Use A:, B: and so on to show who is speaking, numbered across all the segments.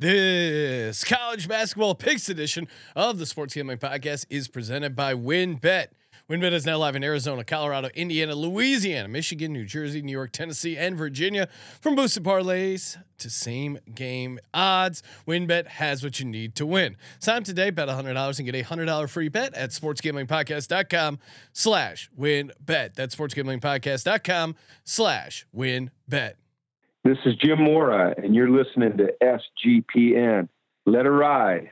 A: This college basketball picks edition of the Sports Gambling Podcast is presented by WynnBet. WynnBet is now live in Arizona, Colorado, Indiana, Louisiana, Michigan, New Jersey, New York, Tennessee, and Virginia. From boosted parlays to same game odds, WynnBet has what you need to win. Sign up today, bet $100 and get a $100 free bet at sportsgamblingpodcast.com slash wynnbet. That's sportsgamblingpodcast.com slash wynnbet.
B: This is Jim Mora, and you're listening to SGPN. Let it ride.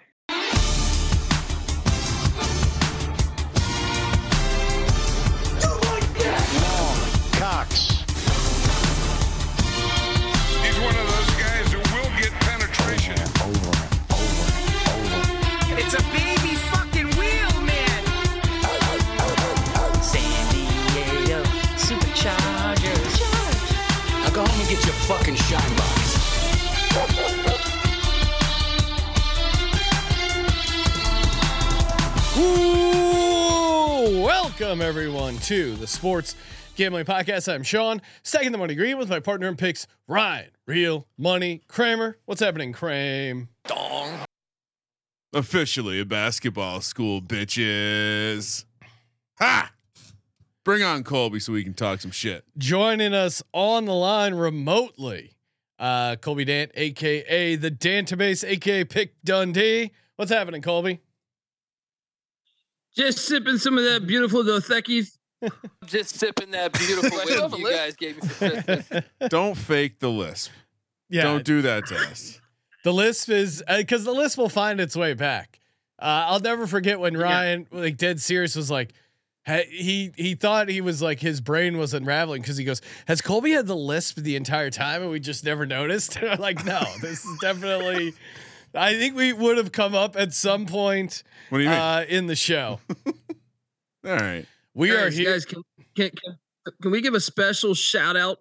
C: Fucking
D: shine box.
A: Ooh, welcome everyone to the Sports Gambling Podcast. I'm Sean, stacking the money green with my partner in picks, Ryan, Real Money Kramer. What's happening, Kramer? Dong.
E: Officially a basketball school, bitches. Ha! Bring on Colby so we can talk some shit.
A: Joining us on the line remotely, uh, Colby Dant, aka the Dantabase, aka Pick Dundee. What's happening, Colby?
F: Just sipping some of that beautiful Dos Equis.
D: Just sipping that beautiful whiskey you guys gave me for Christmas.
E: Don't fake the lisp.
A: Yeah,
E: Don't do that to us.
A: The lisp is because the lisp will find its way back. Uh, I'll never forget when Ryan, like dead serious, was like, ha- he he thought he was like his brain was unraveling because he goes, "Has Colby had the lisp the entire time and we just never noticed?" Like, no, this is definitely. I think we would have come up at some point
E: What do you mean?
A: uh, in the show.
E: All right.
A: We are here.
F: Guys, can, can, can, can we give a special shout out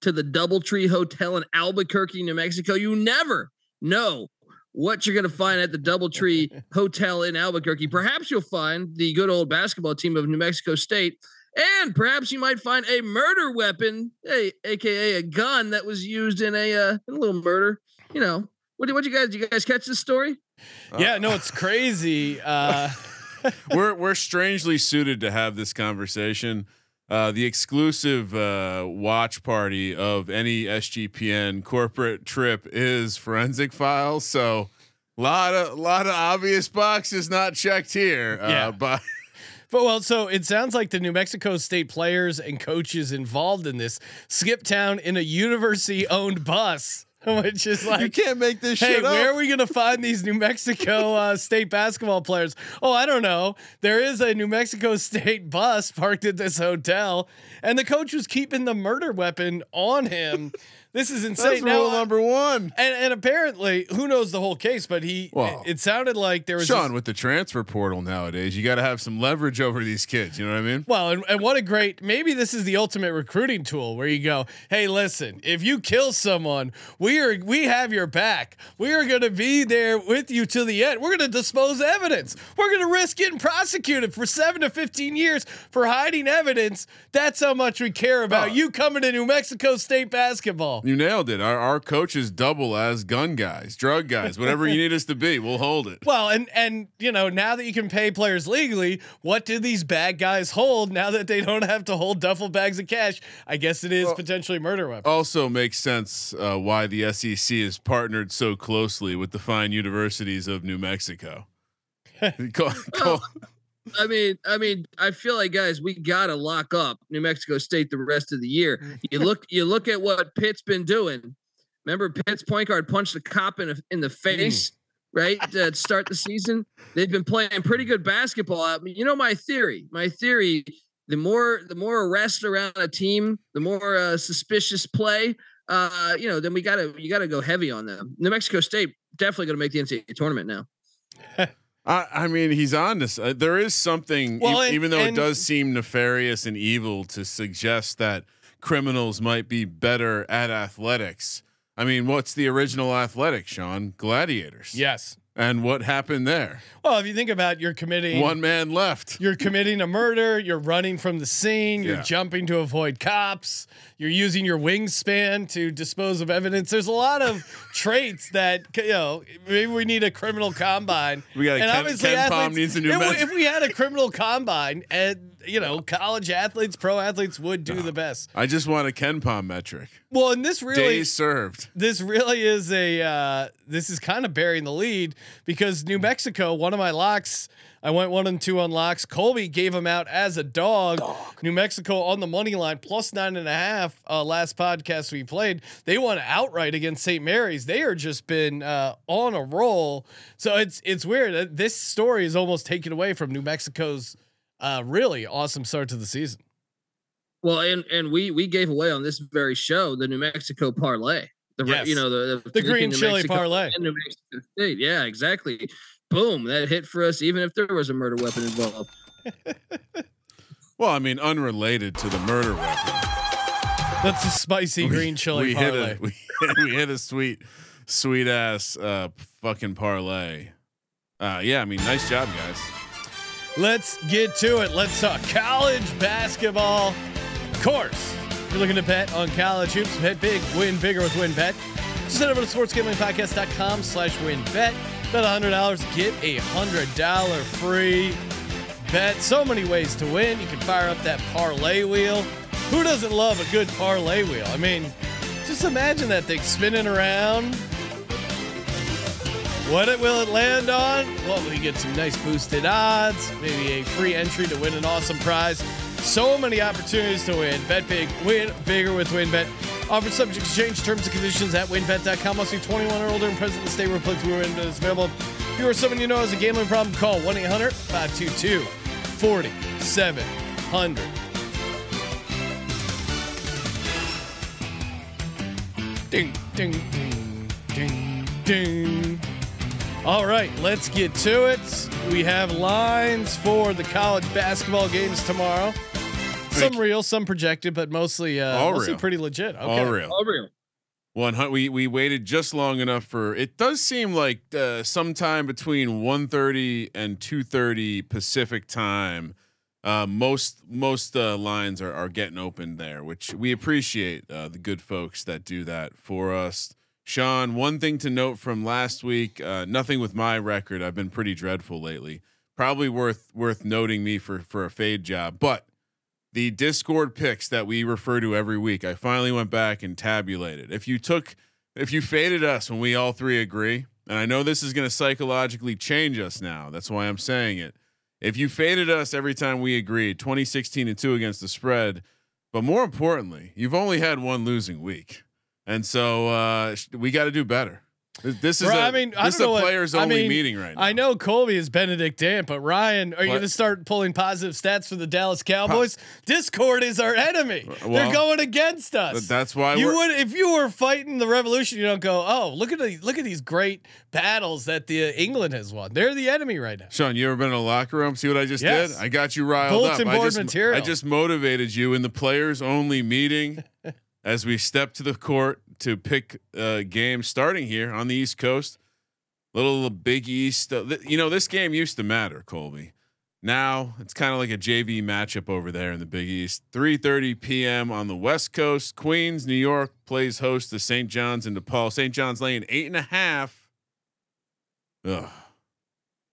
F: to the DoubleTree Hotel in Albuquerque, New Mexico? You never know what you're going to find at the DoubleTree Hotel in Albuquerque. Perhaps you'll find the good old basketball team of New Mexico State. And perhaps you might find a murder weapon, a, aka a gun that was used in a, uh, in a little murder. You know, what what you guys? Do you guys catch this story?
A: yeah, no, it's crazy. Uh,
E: we're we're strangely suited to have this conversation. Uh, the exclusive uh, watch party of any SGPN corporate trip is Forensic Files. So, lot of lot of obvious boxes not checked here. Uh,
A: Yeah.
E: but
A: But well, so it sounds like the New Mexico State players and coaches involved in this skip town in a university owned bus, which is like you
E: can't make this
A: hey,
E: shit up.
A: where are we going to find these New Mexico uh, State basketball players? Oh, I don't know. There is a New Mexico State bus parked at this hotel, and the coach was keeping the murder weapon on him. This is insane.
E: That's
A: Now,
E: rule
A: uh,
E: number one.
A: and, and apparently, who knows the whole case? But he,
E: Well,
A: it, it sounded like there was
E: Sean, with the transfer portal nowadays, you got to have some leverage over these kids. You know what I mean?
A: Well, and, and what a great maybe this is the ultimate recruiting tool where you go, hey, listen, if you kill someone, we are we have your back. We are going to be there with you to the end. We're going to dispose evidence. We're going to risk getting prosecuted for seven to fifteen years for hiding evidence. That's how much we care about
E: Oh.
A: you coming to New Mexico State basketball.
E: You nailed it. Our, our coaches double as gun guys, drug guys, whatever you need us to be, we'll hold it.
A: Well, and and you know now that you can pay players legally, what do these bad guys hold now that they don't have to hold duffel bags of cash? I guess it is
E: Well-
A: potentially murder weapons.
E: Also makes sense uh, why the SEC is partnered so closely with the fine universities of New Mexico. Call- call-
F: I mean, I mean, I feel like guys, we gotta lock up New Mexico State the rest of the year. You look, you look at what Pitt's been doing. Remember, Pitt's point guard punched a cop in a, in the face, right, to start the season. They've been playing pretty good basketball. I mean, you know, my theory, my theory: the more the more arrests around a team, the more uh, suspicious play. Uh, you know, then we gotta you gotta go heavy on them. New Mexico State definitely gonna make the NCAA tournament now.
E: I, I mean, he's on this. Uh, there is something,
A: Well,
E: e-
A: and-
E: even though it does seem nefarious and evil to suggest that criminals might be better at athletics. I mean, what's the original athletic, Sean? Gladiators.
A: Yes.
E: And what happened there?
A: Well, if you think about you're committing
E: One man left.
A: you're committing a murder, you're running from the scene, you're
E: Yeah.
A: jumping to avoid cops, you're using your wingspan to dispose of evidence. There's a lot of traits that you know. Maybe we need a criminal combine.
E: We got
A: and
E: Ken-
A: obviously
E: KenPom
A: athletes-
E: needs a new
A: if, we, if we had a criminal combine, and you know, college athletes, pro athletes would do the best.
E: I just want a KenPom metric.
A: Well, and this really
E: Days served.
A: this really is a uh, this is kind of burying the lead because New Mexico, one of my locks, I went one and two on locks. Colby gave him out as a dog. New Mexico on the money line plus nine and a half. Uh, last podcast we played, they won outright against St. Mary's. They are just been uh, on a roll. So it's it's weird. This story is almost taken away from New Mexico's uh, really awesome start to the season.
F: Well, and and we we gave away on this very show the New Mexico parlay. The re-
A: Yes.
F: you know the
A: The
F: taking
A: green
F: New
A: chili
F: Mexico
A: parlay.
F: and New Mexico State. Yeah, exactly. Boom, that hit for us even if there was a murder weapon involved.
E: Well, I mean, unrelated to the murder weapon.
A: That's a spicy green chili
E: we
A: parlay.
E: hit a we, we hit a sweet, sweet ass uh, fucking parlay. Uh, yeah, I mean, nice job, guys.
A: Let's get to it. Let's talk college basketball. Of course, if you're looking to bet on college hoops, bet big, win bigger with WynnBet. Just head over to sportsgamblingpodcast.com slash wynnbet. Bet $100, get a $100 free bet. So many ways to win. You can fire up that parlay wheel. Who doesn't love a good parlay wheel? I mean, just imagine that thing spinning around. What it will it land on? Well, we get some nice boosted odds, maybe a free entry to win an awesome prize. So many opportunities to win. Bet big, win bigger with WynnBet. Offer subject to change terms and conditions at wynnbet.com. Must be 21 or older and present in the state where through WynnBet is available. If you or someone you know has a gambling problem, call 1 800 522 4700. Ding, ding, ding, ding, ding. All right, let's get to it. We have lines for the college basketball games tomorrow. Some real, some projected, but mostly uh,
E: All
A: mostly
E: real.
A: pretty legit. Okay.
E: All real.
F: All real.
E: One hundred. We we waited just long enough for. It does seem like uh, sometime between 1.30 and two thirty Pacific time. Uh, most most uh, lines are are getting opened there, which we appreciate uh, the good folks that do that for us. Sean, one thing to note from last week: uh, nothing with my record. I've been pretty dreadful lately. Probably worth worth noting me for for a fade job, but the Discord picks that we refer to every week. I finally went back and tabulated. If you took, if you faded us when we all three agree, and I know this is going to psychologically change us now. That's why I'm saying it. If you faded us every time we agreed, 2016 and two against the spread, but more importantly, you've only had one losing week, and so uh, we got to do better. This, is a,
A: I mean,
E: this is a
A: what-
E: players
A: I
E: only
A: mean,
E: meeting right now.
A: I know Colby is Benedict Dant, but Ryan, are you going to start pulling positive stats for the Dallas Cowboys? Discord is our enemy.
E: Well,
A: They're going against us.
E: But that's why
A: you would if you were fighting the revolution. You don't go, oh, look at the look at these great battles that the uh, England has won. They're the enemy right now.
E: Sean, you ever been in a locker room? See what I just
A: Yes.
E: did? I got you riled
A: Bulletin
E: up. I just,
A: material.
E: I just motivated you in the players only meeting as we step to the court to pick uh, games starting here on the East Coast. Little Big East. Uh, you know, this game used to matter, Colby. Now it's kind of like a JV matchup over there in the Big East. 3:30 p.m. on the West Coast. Queens, New York plays host to St. John's and DePaul. St. John's laying eight and a half. Ugh.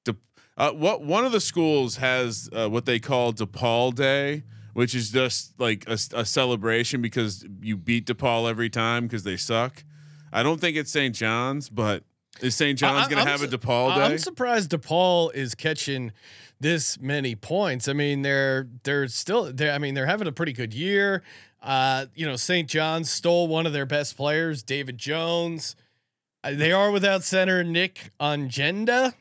E: De- uh, what one of the schools has uh, what they call DePaul Day, which is just like a celebration because you beat DePaul every time because they suck. I don't think it's St. John's, but is St. John's going to have a
A: su-
E: DePaul Day?
A: I'm surprised DePaul is catching this many points. I mean, they're they're still they I mean, they're having a pretty good year. Uh, you know, St. John's stole one of their best players, David Jones. Uh, they are without center Nick Ongenda.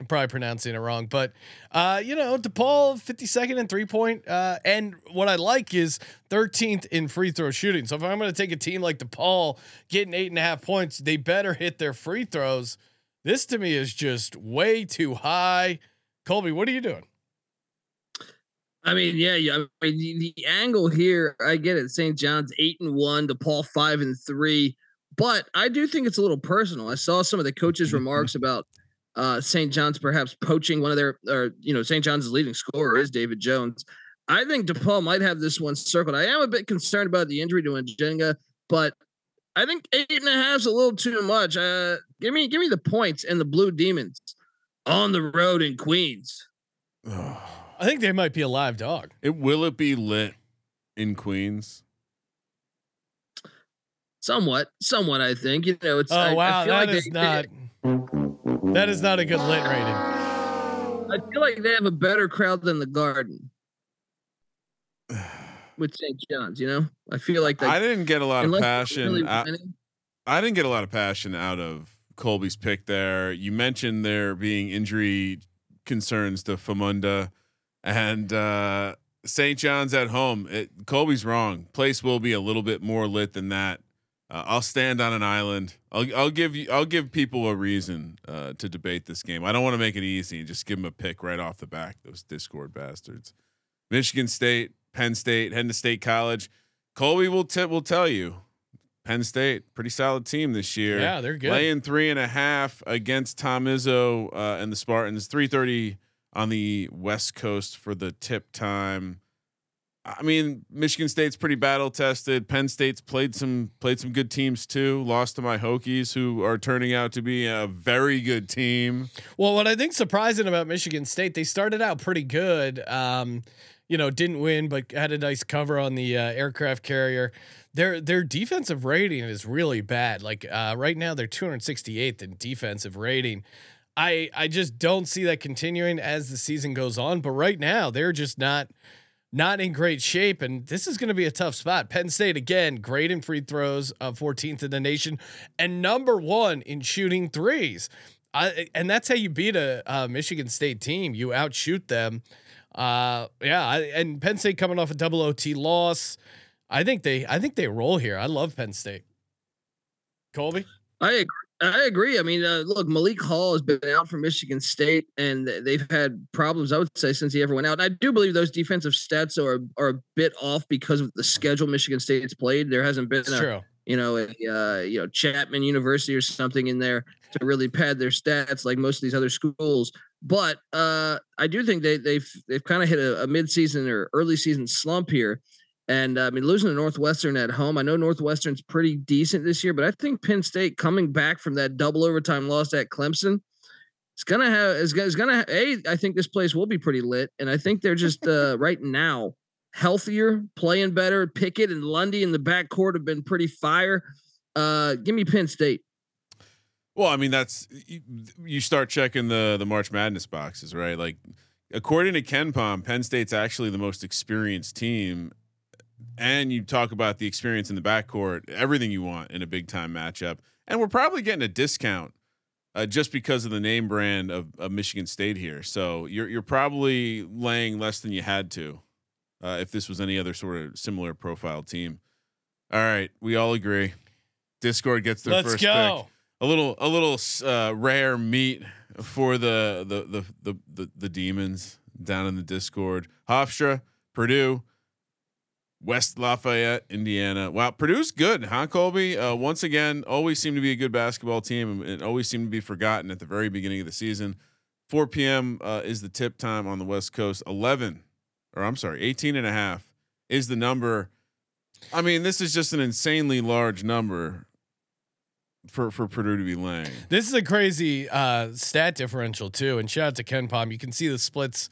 A: I'm probably pronouncing it wrong, but uh, you know, DePaul 52nd and three point. Uh, and what I like is 13th in free throw shooting. So if I'm going to take a team like DePaul getting eight and a half points, they better hit their free throws. This to me is just way too high. Colby, what are you doing?
F: I mean, yeah, yeah. I mean, the, the angle here, I get it. St. John's eight and one, DePaul five and three, but I do think it's a little personal. I saw some of the coaches' remarks about Uh, St. John's perhaps poaching one of their, or you know, St. John's leading scorer is David Jones. I think DePaul might have this one circled. I am a bit concerned about the injury to Njenga, but I think eight and a half is a little too much. Uh, give me, give me the points and the Blue Demons on the road in Queens.
A: I think they might be a live dog.
E: It will it be lit in Queens?
F: Somewhat, somewhat. I think you know it's.
A: Oh
F: I, I
A: wow,
F: feel
A: that
F: like
A: is
F: they-
A: not. That is not a good lit rating.
F: I feel like they have a better crowd than the Garden with St. John's. You know, I feel like
E: I didn't get a lot of passion.
F: really winning-
E: I didn't get a lot of passion out of Colby's pick there. You mentioned there being injury concerns to Famunda and uh, St. John's at home. It, Colby's wrong. Place will be a little bit more lit than that. Uh, I'll stand on an island. I'll, I'll give you. I'll give people a reason uh, to debate this game. I don't want to make it easy and just give them a pick right off the back. Those Discord bastards. Michigan State, Penn State, heading to State College. Colby will tip will tell you. Penn State, pretty solid team this year.
A: Yeah, they're good.
E: Laying three and a half against Tom Izzo uh, and the Spartans. Three thirty on the West Coast for the tip time. I mean, Michigan State's pretty battle tested. Penn State's played some played some good teams too. Lost to my Hokies, who are turning out to be a very good team.
A: Well, what I think surprising about Michigan State, they started out pretty good. Um, you know, didn't win, but had a nice cover on the uh, aircraft carrier. Their their defensive rating is really bad. Like uh, right now, they're 268th in defensive rating. I I just don't see that continuing as the season goes on. But right now, they're just not not in great shape, and this is going to be a tough spot. Penn State again, great in free throws, uh, 14th in the nation, and number one in shooting threes. I, and that's how you beat a, a Michigan State team. You outshoot them. Uh, yeah, I, and Penn State coming off a double OT loss. I think they, I think they roll here. I love Penn State. Colby,
F: I agree. I agree. I mean, uh, look, Malik Hall has been out for Michigan State, and they've had problems. I would say since he ever went out. And I do believe those defensive stats are are a bit off because of the schedule Michigan State's played. There hasn't been
A: it's
F: a,
A: true.
F: you know, a, uh, you know, Chapman University or something in there to really pad their stats like most of these other schools. But uh, I do think they they've they've kind of hit a, a midseason or early season slump here. And uh, I mean, losing to Northwestern at home, I know Northwestern's pretty decent this year, but I think Penn State coming back from that double overtime loss at Clemson, it's gonna have is gonna, is gonna ha- a. I think this place will be pretty lit, and I think they're just uh, right now healthier, playing better. Pickett and Lundy in the backcourt have been pretty fire. Uh, give me Penn State.
E: Well, I mean, that's you, you start checking the the March Madness boxes, right? Like, according to KenPom, Penn State's actually the most experienced team. And you talk about the experience in the backcourt, everything you want in a big time matchup. And we're probably getting a discount uh, just because of the name brand of, of Michigan State here. So you're you're probably laying less than you had to uh, if this was any other sort of similar profile team. All right, we all agree. Discord gets their
A: Let's
E: first
A: go.
E: pick a little a little uh, rare meat for the the, the the the the demons down in the Discord. Hofstra, Purdue, West Lafayette, Indiana. Wow, Purdue's good, huh, Colby? Uh, once again, always seem to be a good basketball team and, always seem to be forgotten at the very beginning of the season. 4 p.m. Uh, is the tip time on the West Coast. 11, or I'm sorry, 18 and a half is the number. I mean, this is just an insanely large number for for Purdue to be laying.
A: This is a crazy uh, stat differential too, and shout out to KenPom. You can see the splits,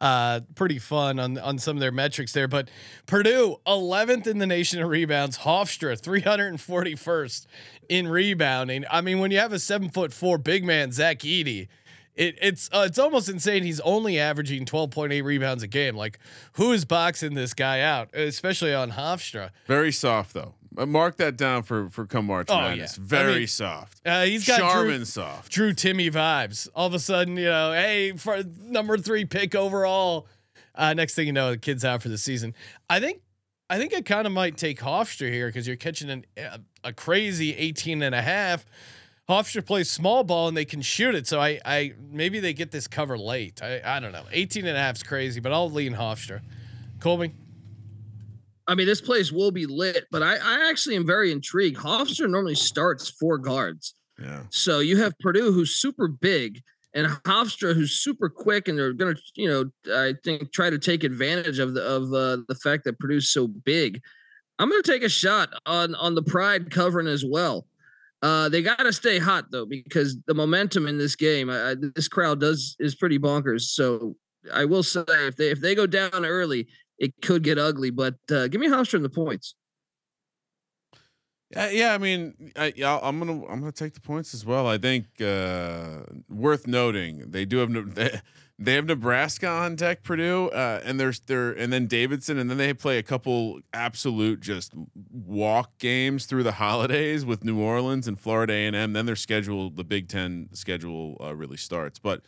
A: uh, pretty fun on on some of their metrics there. But Purdue, 11th in the nation in rebounds. Hofstra, 341st in rebounding. I mean, when you have a seven foot four big man, Zach Edey. It, it's uh, it's almost insane. He's only averaging 12.8 rebounds a game. Like, who is boxing this guy out, especially on Hofstra?
E: Very soft though. Uh, Mark that down for for come March
A: Oh,
E: Madness.
A: yeah. I
E: Very
A: mean,
E: soft.
A: Uh, he's got Drew-
E: soft.
A: Drew Timme vibes. All of a sudden, you know, hey, for number three pick overall. Uh, next thing you know, the kid's out for the season. I think, I think I kind of might take Hofstra here because you're catching an, a, a crazy 18 and a half. Hofstra plays small ball and they can shoot it. So I, I maybe they get this cover late. I, I don't know. 18 and a half is crazy, but I'll lean Hofstra. Colby.
F: I mean, this place will be lit, but I, I actually am very intrigued. Hofstra normally starts four guards.
E: Yeah.
F: So you have Purdue, who's super big, and Hofstra, who's super quick, and they're gonna, you know, I think try to take advantage of the of uh, the fact that Purdue's so big. I'm gonna take a shot on on the Pride covering as well. Uh, they got to stay hot though because the momentum in this game, I- this crowd does is pretty bonkers. So I will say if they if they go down early, it could get ugly. But uh, give me Hofstra the points.
E: Yeah, yeah. I mean, I, I'm gonna I'm gonna take the points as well. I think uh, worth noting they do have they, they have Nebraska on deck, Purdue, uh, and there's there and then Davidson, and then they play a couple absolute just walk games through the holidays with New Orleans and Florida A and M. Then their schedule, the Big Ten schedule, uh, really starts. But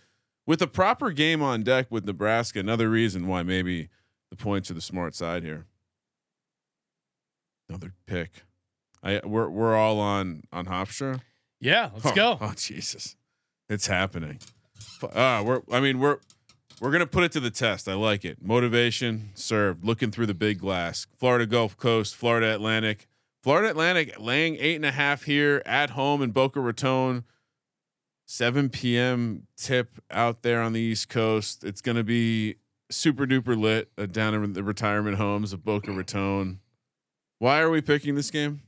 E: with a proper game on deck with Nebraska, another reason why maybe the points are the smart side here. Another pick. I we're we're all on on Hofstra.
A: Yeah, let's
E: oh,
A: go.
E: Oh Jesus, it's happening. Uh, we're I mean we're we're gonna put it to the test. I like it. Motivation served. Looking through the big glass. Florida Gulf Coast, Florida Atlantic, Florida Atlantic laying eight and a half here at home in Boca Raton. 7 p.m. tip out there on the East Coast. It's gonna be super duper lit uh, down in the retirement homes of Boca Raton. Why are we picking this game?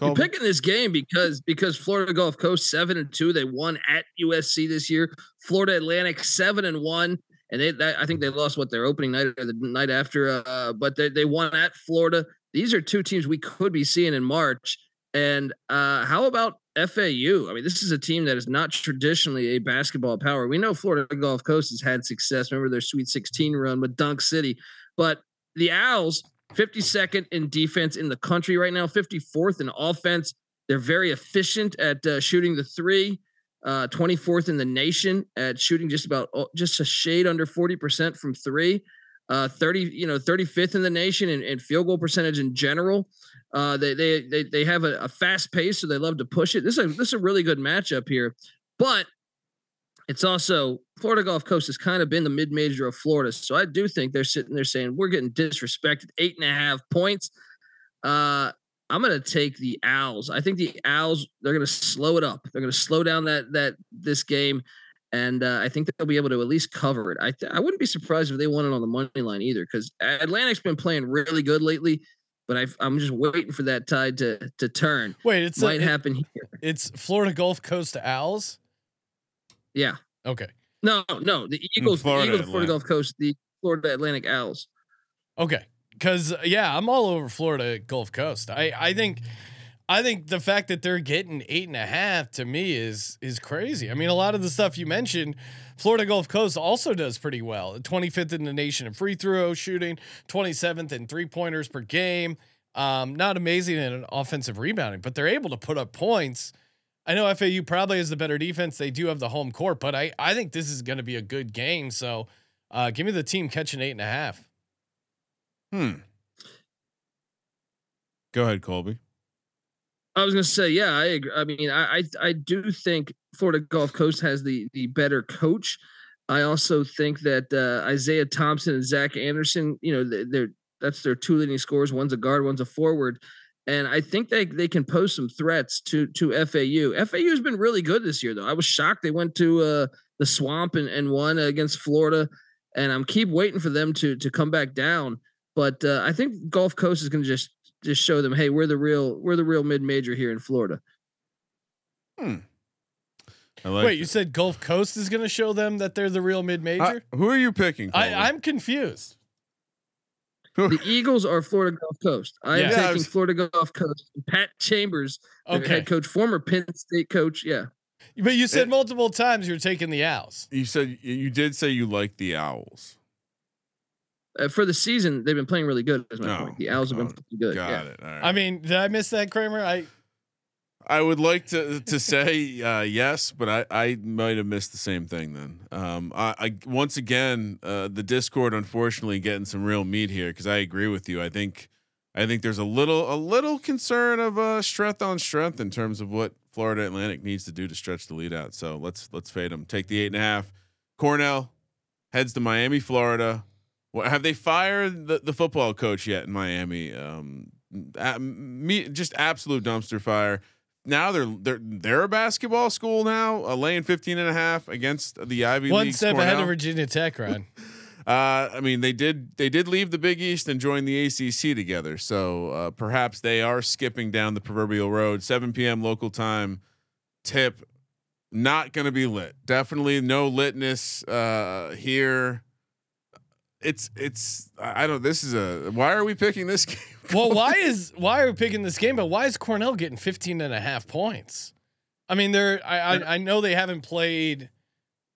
F: You're
E: Colby?
F: picking this game because because Florida Gulf Coast seven and two. They won at USC this year. Florida Atlantic seven and one, and they that, I think they lost what their opening night or the night after. Uh, but they they won at Florida. These are two teams we could be seeing in March. And uh, how about FAU? I mean, this is a team that is not traditionally a basketball power. We know Florida Gulf Coast has had success. Remember their Sweet 16 run with Dunk City, but the Owls 52nd in defense in the country right now, 54th in offense. They're very efficient at uh, shooting the three, uh, 24th in the nation at shooting just about oh, just a shade under 40% from three. Uh, 30, you know, 35th in the nation in field goal percentage in general. Uh, they, they they they have a, a fast pace, so they love to push it. This is a, this is a really good matchup here, but it's also Florida Gulf Coast has kind of been the mid major of Florida. So I do think they're sitting there saying we're getting disrespected. Eight and a half points. Uh, I'm going to take the Owls. I think the Owls they're going to slow it up. They're going to slow down that that this game, and uh, I think they'll be able to at least cover it. I th- I wouldn't be surprised if they won it on the money line either because Atlantic's been playing really good lately. But i I'm just waiting for that tide to to turn.
A: Wait, it's
F: Might
A: a, it-
F: happen here.
A: it's Florida Gulf Coast Owls.
F: Yeah.
A: Okay.
F: No, no. The Eagles,
E: Florida
F: the Eagles, Florida Gulf Coast, the Florida Atlantic Owls.
A: Okay. Cause yeah, I'm all over Florida Gulf Coast. I, I think I think the fact that they're getting eight and a half to me is is crazy. I mean, a lot of the stuff you mentioned, Florida Gulf Coast also does pretty well. 25th in the nation in free throw shooting, 27th in three pointers per game. Um, not amazing in offensive rebounding, but they're able to put up points. I know FAU probably has the better defense. They do have the home court, but I, I think this is going to be a good game. So uh, give me the team catching eight and a half.
E: Hmm. Go ahead, Colby.
F: I was gonna say, yeah, I agree. I mean, I, I I do think Florida Gulf Coast has the the better coach. I also think that uh, Isaiah Thompson and Zach Anderson, you know, they- they're that's their two leading scores. One's a guard, one's a forward, and I think they they can pose some threats to to FAU. FAU has been really good this year, though. I was shocked they went to uh, the Swamp and, and won against Florida, and I'm keep waiting for them to to come back down. But uh, I think Gulf Coast is going to just just show them, hey, we're the real we're the real mid major here in Florida.
E: Hmm. I like.
A: Wait, you said Gulf Coast is going to show them that they're the real mid major?
E: who are you picking?
A: I, I'm confused.
F: The Eagles are Florida Gulf Coast. I am
A: Yeah.
E: Yeah, I
F: taking
E: was-
F: Florida Gulf Coast. Pat Chambers, their
A: Okay,
F: head coach, former Penn State coach. Yeah,
A: but you said
E: It-
A: multiple times you're taking the Owls.
E: you said you did say you like the Owls.
F: Uh, for the season they've been playing really good. Is my
E: Oh,
F: point. The Owls have been
E: oh,
F: good.
E: Got
F: yeah.
E: it. All right.
A: I mean, did I miss that, Kramer? I
E: I would like to to say uh, yes, but I I might have missed the same thing then. Um, I, I once again uh, the Discord unfortunately getting some real meat here because I agree with you. I think I think there's a little a little concern of uh, strength on strength in terms of what Florida Atlantic needs to do to stretch the lead out. So let's let's fade them. Take the eight and a half. Cornell heads to Miami, Florida. What, have they fired the, the football coach yet in Miami? Um, a- me, just absolute dumpster fire now they're they're they're a basketball school now, uh, laying 15 and a half against the Ivy
A: One
E: League.
A: step ahead of Virginia Tech, Ryan.
E: Uh, I mean, they did they did leave the Big East and join the ACC together, so uh, perhaps they are skipping down the proverbial road. 7 p.m. local time. Tip, not going to be lit. Definitely no litness uh, here. It's it's I don't. This is a. Why are we picking this game?
A: well, why is why are we picking this game? But why is Cornell getting 15 and a half points? I mean, they're I I, I know they haven't played.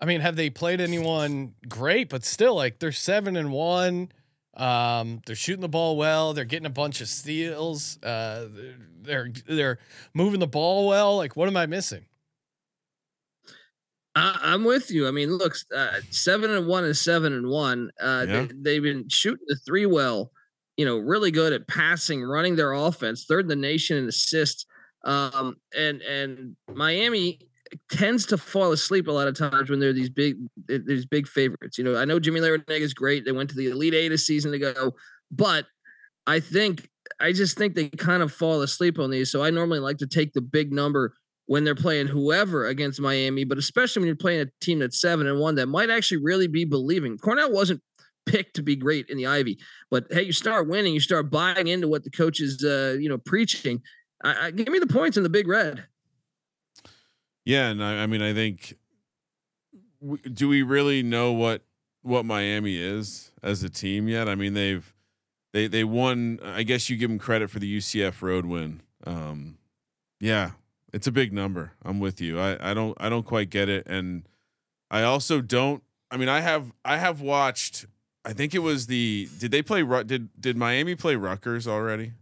A: I mean, have they played anyone great? But still, like they're seven and one. Um, they're shooting the ball well. They're getting a bunch of steals. Uh, they're they're moving the ball well. Like, what am I missing?
F: I, I'm with you. I mean, look, uh, seven and one is seven and one. Uh,
E: Yeah.
F: they, they've been shooting the three well. You know, really good at passing, running their offense, third in the nation in assists. Um, and and Miami tends to fall asleep a lot of times when they're these big these big favorites. You know, I know Jimmy Larrañaga is great. They went to the Elite Eight a season ago, but I think I just think they kind of fall asleep on these. So I normally like to take the big number when they're playing whoever against Miami, but especially when you're playing a team that's seven and one that might actually really be believing. Cornell wasn't picked to be great in the Ivy, but hey, you start winning, you start buying into what the coach is, uh, you know, preaching. I, I, give me the points in the big red.
E: Yeah, and I, I mean, I think. Do we really know what what Miami is as a team yet? I mean, they've they they won. I guess you give them credit for the UCF road win. Um, yeah, it's a big number. I'm with you. I I don't I don't quite get it, and I also don't. I mean, I have I have watched. I think it was the. Did they play? Did did Miami play Rutgers already?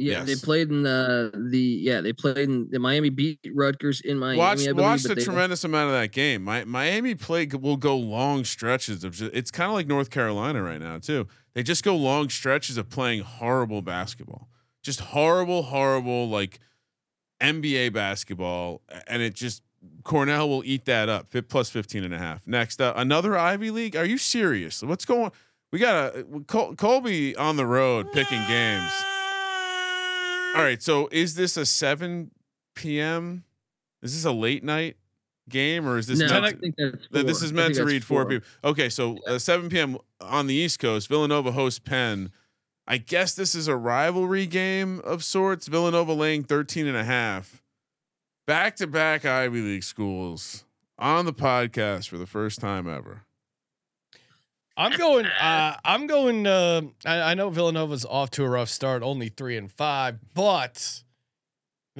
F: Yeah, they played in the the yeah they played in the Miami beat Rutgers in Miami.
E: Watched
F: I believe,
E: watched a tremendous amount of that game. My, Miami play will go long stretches of just, it's kind of like North Carolina right now too. They just go long stretches of playing horrible basketball, just horrible, horrible like NBA basketball, and it just Cornell will eat that up. Fit plus 15 and a half. Next up, another Ivy League. Are you serious? What's going? We got a Col- Colby on the road picking games. All right, so is this a 7 p.m. Is this a late night game or is this
F: no,
E: meant
F: I
E: to-
F: think that's
E: this is meant to read four people. Okay, so uh, 7 p.m. on the East Coast, Villanova hosts Penn. I guess this is a rivalry game of sorts. Villanova laying 13 and a half. Back to back Ivy League schools on the podcast for the first time ever.
A: I'm going. Uh, I'm going. Uh, I, I know Villanova's off to a rough start, only three and five, but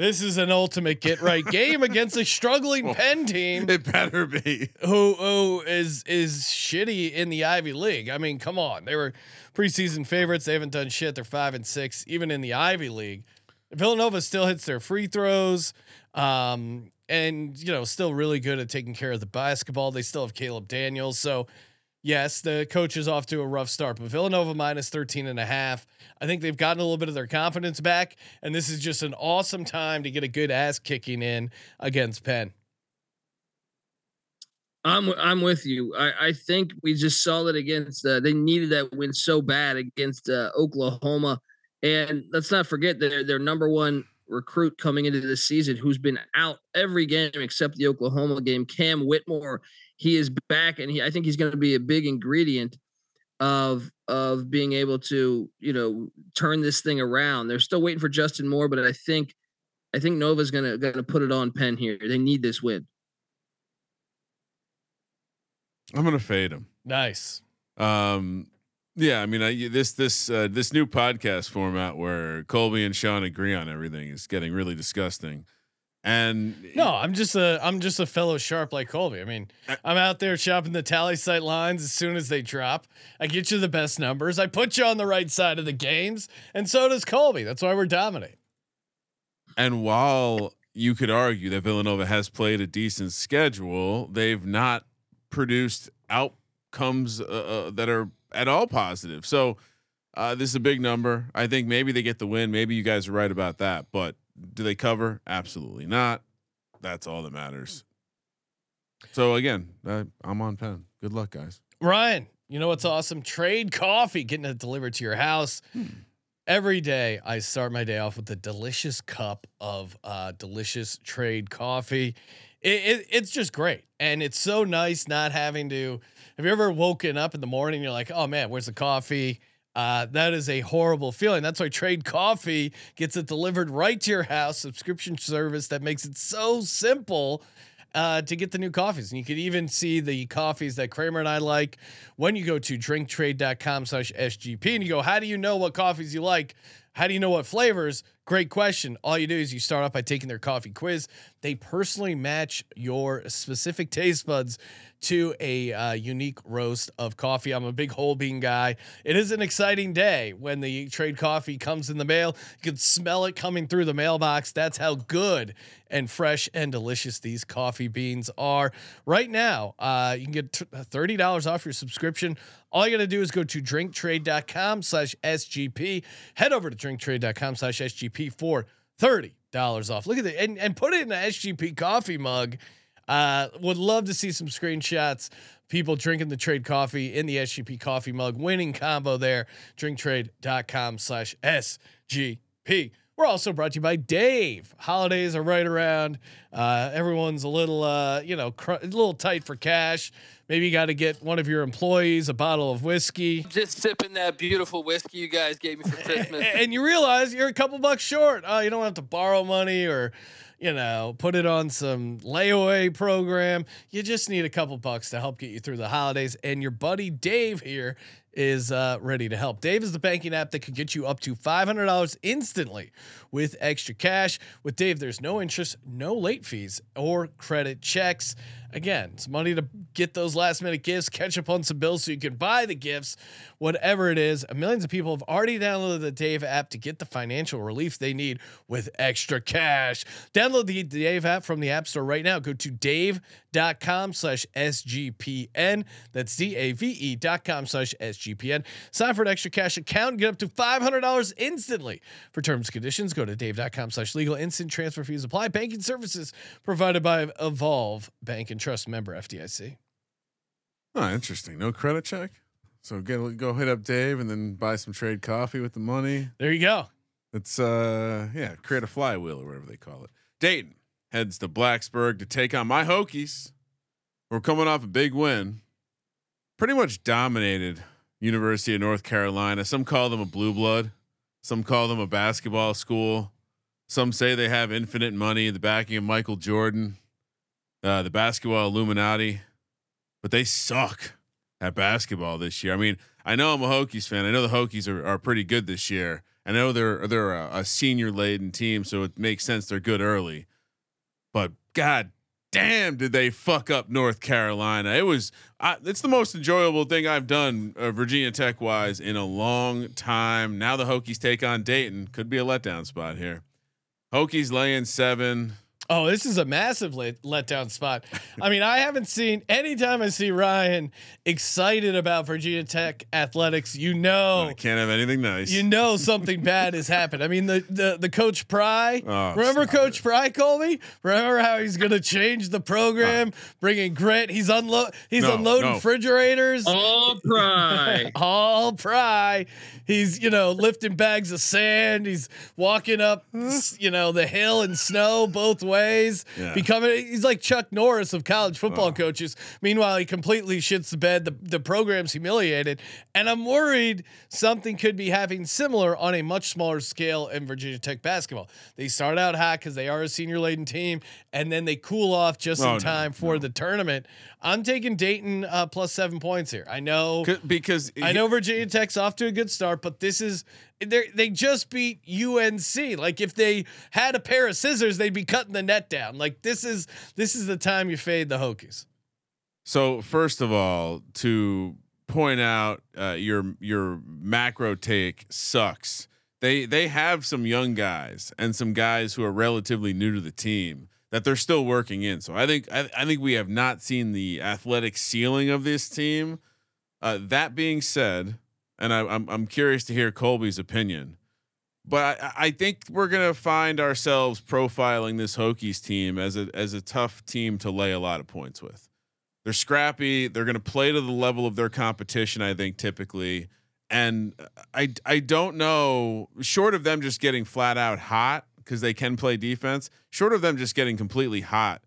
A: this is an ultimate get right game against a struggling
E: Well,
A: Penn team
E: It better be.
A: who who is is shitty in the Ivy League. I mean, come on, they were preseason favorites. They haven't done shit. They're five and six, even in the Ivy League. Villanova still hits their free throws, um, and you know, still really good at taking care of the basketball. They still have Caleb Daniels, so yes, the coach is off to a rough start, but Villanova minus 13 and a half. I think they've gotten a little bit of their confidence back, and this is just an awesome time to get a good ass kicking in against Penn.
F: I'm I'm with you. I, I think we just saw it against. Uh, they needed that win so bad against uh, Oklahoma, and let's not forget their their number one recruit coming into this season, who's been out every game except the Oklahoma game. Cam Whitmore, he is back, and he I think he's going to be a big ingredient of of being able to you know turn this thing around. They're still waiting for Justin Moore, but I think I think Nova's gonna gonna put it on Penn here. They need this win.
E: I'm gonna fade him.
A: Nice.
E: Um, yeah, I mean, I, this this uh, this new podcast format where Colby and Sean agree on everything is getting really disgusting. And
A: No, I'm just a I'm just a fellow sharp like Colby. I mean, I'm out there shopping the tally site lines as soon as they drop. I get you the best numbers. I put you on the right side of the games, and so does Colby. That's why we're dominating.
E: and while you could argue that Villanova has played a decent schedule, they've not produced outcomes uh, uh, that are at all positive. So uh, this is a big number. I think maybe they get the win. Maybe you guys are right about that. But do they cover? Absolutely not. That's all that matters. So again, uh, I'm on Penn. Good luck, guys.
A: Ryan, you know what's awesome? Trade coffee, getting it delivered to your house. Every day I start my day off with a delicious cup of uh, delicious trade coffee. It, it, it's just great. And it's so nice not having to. Have you ever woken up in the morning? And you're like, oh man, where's the coffee? Uh, that is a horrible feeling. That's why Trade Coffee gets it delivered right to your house. Subscription service that makes it so simple uh, to get the new coffees. And you can even see the coffees that Kramer and I like when you go to drinktrade.com slash SGP and you go, how do you know what coffees you like? How do you know what flavors? Great question. All you do is you start off by taking their coffee quiz. They personally match your specific taste buds to a uh, unique roast of coffee. I'm a big whole bean guy. It is an exciting day when the trade coffee comes in the mail. You can smell it coming through the mailbox. That's how good and fresh and delicious these coffee beans are. Right now, uh, you can get $30 off your subscription. All you got to do is go to drinktrade.com slash SGP. Head over to drinktrade.com slash SGP for $30 off. Look at that, and, and put it in an SGP coffee mug. Uh, would love to see some screenshots. People drinking the trade coffee in the SGP coffee mug, winning combo there. Drinktrade.com slash SGP. We're also brought to you by Dave. Holidays are right around. Uh, everyone's a little, uh, you know, cr- a little tight for cash. Maybe you got to get one of your employees a bottle of whiskey.
G: Just sipping that beautiful whiskey you guys gave me for Christmas.
A: and you realize you're a couple bucks short. Oh, you don't have to borrow money or, you know, put it on some layaway program. You just need a couple bucks to help get you through the holidays. And your buddy Dave here is uh, ready to help. Dave is the banking app that can get you up to $500 instantly with extra cash. With Dave, there's no interest, no late fees, or credit checks. Again, it's money to get those last minute gifts, catch up on some bills so you can buy the gifts, whatever it is. Millions of people have already downloaded the Dave app to get the financial relief they need with extra cash. Download the Dave app from the App Store right now. Go to dave.com slash SGPN. That's D-A-V-E dot com slash SGPN. Sign for an extra cash account and get up to $500 instantly. For terms and conditions, go to dave.com slash legal. Instant transfer fees apply. Banking services provided by Evolve Bank and Trust member FDIC.
E: Oh, interesting. No credit check. So get go hit up Dave and then buy some trade coffee with the money.
A: There you go.
E: It's uh yeah, create a flywheel or whatever they call it. Dayton heads to Blacksburg to take on my Hokies. We're coming off a big win. Pretty much dominated University of North Carolina. Some call them a blue blood. Some call them a basketball school. Some say they have infinite money, the backing of Michael Jordan, uh, the basketball Illuminati, but they suck at basketball this year. I mean, I know I'm a Hokies fan. I know the Hokies are, are pretty good this year. I know they're they're a, a senior laden team, so it makes sense they're good early. But God damn, did they fuck up North Carolina? It was I, it's the most enjoyable thing I've done uh, Virginia Tech wise in a long time. Now the Hokies take on Dayton. Could be a letdown spot here. Hokies laying seven.
A: Oh, this is a massive let, letdown spot. I mean, I haven't seen anytime I see Ryan excited about Virginia Tech athletics, you know,
E: I can't have anything nice.
A: you know something bad has happened. I mean, the the the coach Pry.
E: Oh,
A: remember Coach
E: it.
A: Pry, Colby? Remember how he's going to change the program, bringing grit. He's unload. He's
E: No,
A: unloading
E: no.
A: refrigerators.
F: All Pry.
A: All Pry. He's, you know, lifting bags of sand. He's walking up, you know, the hill in snow both ways.
E: Yeah.
A: Becoming, he's like Chuck Norris of college football
E: Oh.
A: coaches. Meanwhile, he completely shits the bed. The, the program's humiliated. And I'm worried something could be happening similar on a much smaller scale in Virginia Tech basketball. They start out hot because they are a senior laden team, and then they cool off just
E: Oh,
A: in
E: no,
A: time for the tournament. I'm taking Dayton uh, plus seven points here. I know.
E: Because
A: I know Virginia Tech's off to a good start, but this is they they just beat UNC. Like if they had a pair of scissors, they'd be cutting the net down. Like this is this is the time you fade the Hokies.
E: So first of all, to point out uh, your your macro take sucks. They they have some young guys and some guys who are relatively new to the team that they're still working in. So I think I, I think we have not seen the athletic ceiling of this team. Uh, that being said, and I, I'm I'm curious to hear Colby's opinion, but I, I think we're gonna find ourselves profiling this Hokies team as a as a tough team to lay a lot of points with. They're scrappy. They're to play to the level of their competition, I think, typically. and I I don't know. Short of them just getting flat out hot because they can play defense. Short of them just getting completely hot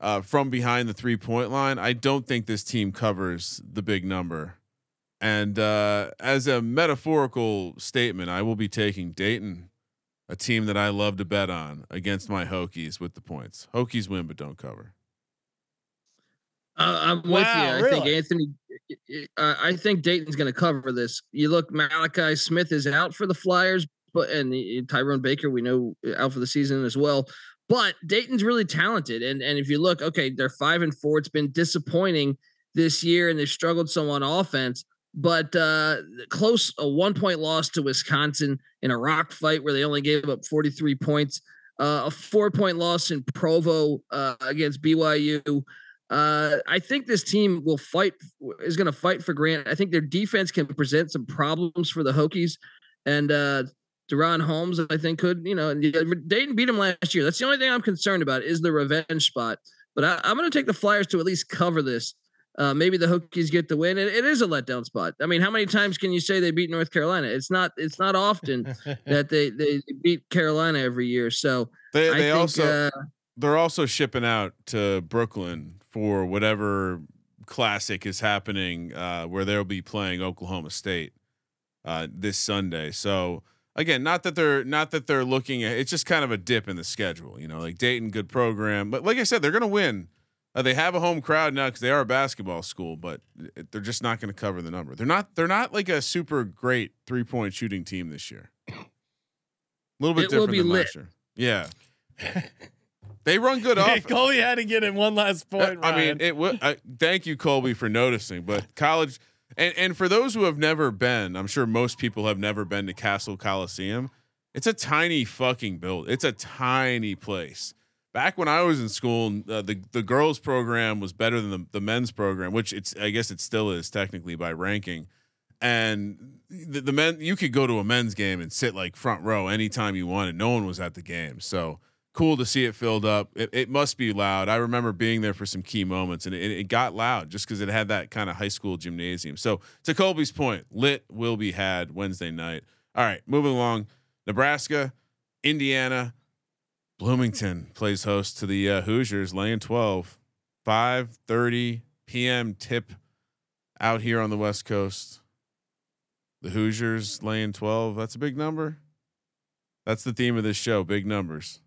E: uh, from behind the three point line, I don't think this team covers the big number. And uh, as a metaphorical statement, I will be taking Dayton, a team that I love to bet on, against my Hokies with the points. Hokies win, but don't cover.
F: Uh, I'm with
A: Wow,
F: you. I think? Anthony. Uh, I think Dayton's going to cover this. You look, Malachi Smith is out for the Flyers, but and uh, Tyrone Baker we know out for the season as well. But Dayton's really talented, and and if you look, okay, they're five and four. It's been disappointing this year, and they've struggled some on offense. But uh, close a one point loss to Wisconsin in a rock fight where they only gave up 43 points. Uh, a four point loss in Provo uh, against BYU. Uh, I think this team will fight is going to fight for Grant. I think their defense can present some problems for the Hokies, and uh, DaRon Holmes I think could you know Dayton beat him last year. That's the only thing I'm concerned about is the revenge spot. But I, I'm going to take the Flyers to at least cover this. Uh, maybe the Hokies get the win. It, it is a letdown spot. I mean, how many times can you say they beat North Carolina? It's not. It's not often that they they beat Carolina every year. So
E: They they
F: think,
E: also
F: uh,
E: they're also shipping out to Brooklyn for whatever classic is happening uh, where they'll be playing Oklahoma State uh, this Sunday. So again, not that they're not that they're looking at it's just kind of a dip in the schedule, you know, like Dayton, good program, but like I said, they're going to win. Uh, they have a home crowd now because they are a basketball school, but they're just not going to cover the number. They're not. They're not like a super great three point shooting team this year. A little bit
F: It
E: different than
F: lit.
E: last year. Yeah, they run good offense.
A: Colby had to get in one last
E: Uh,
A: point.
E: I mean, it would. Uh, thank you, Colby, for noticing. But college, and and for those who have never been, I'm sure most people have never been to Cassell Coliseum. It's a tiny fucking build. It's a tiny place. Back when I was in school, uh, the the girls program was better than the, the men's program, which it's I guess it still is technically by ranking. And the, the men, you could go to a men's game and sit like front row anytime you wanted. No one was at the game, so cool to see it filled up. It, it must be loud. I remember being there for some key moments, and it, it got loud just because it had that kind of high school gymnasium. So to Colby's point, lit will be had Wednesday night. All right, moving along. Nebraska, Indiana, Bloomington plays host to the uh, Hoosiers, laying twelve. Five thirty p.m. tip out here on the West Coast. The Hoosiers laying twelve. That's a big number. That's the theme of this show. Big numbers.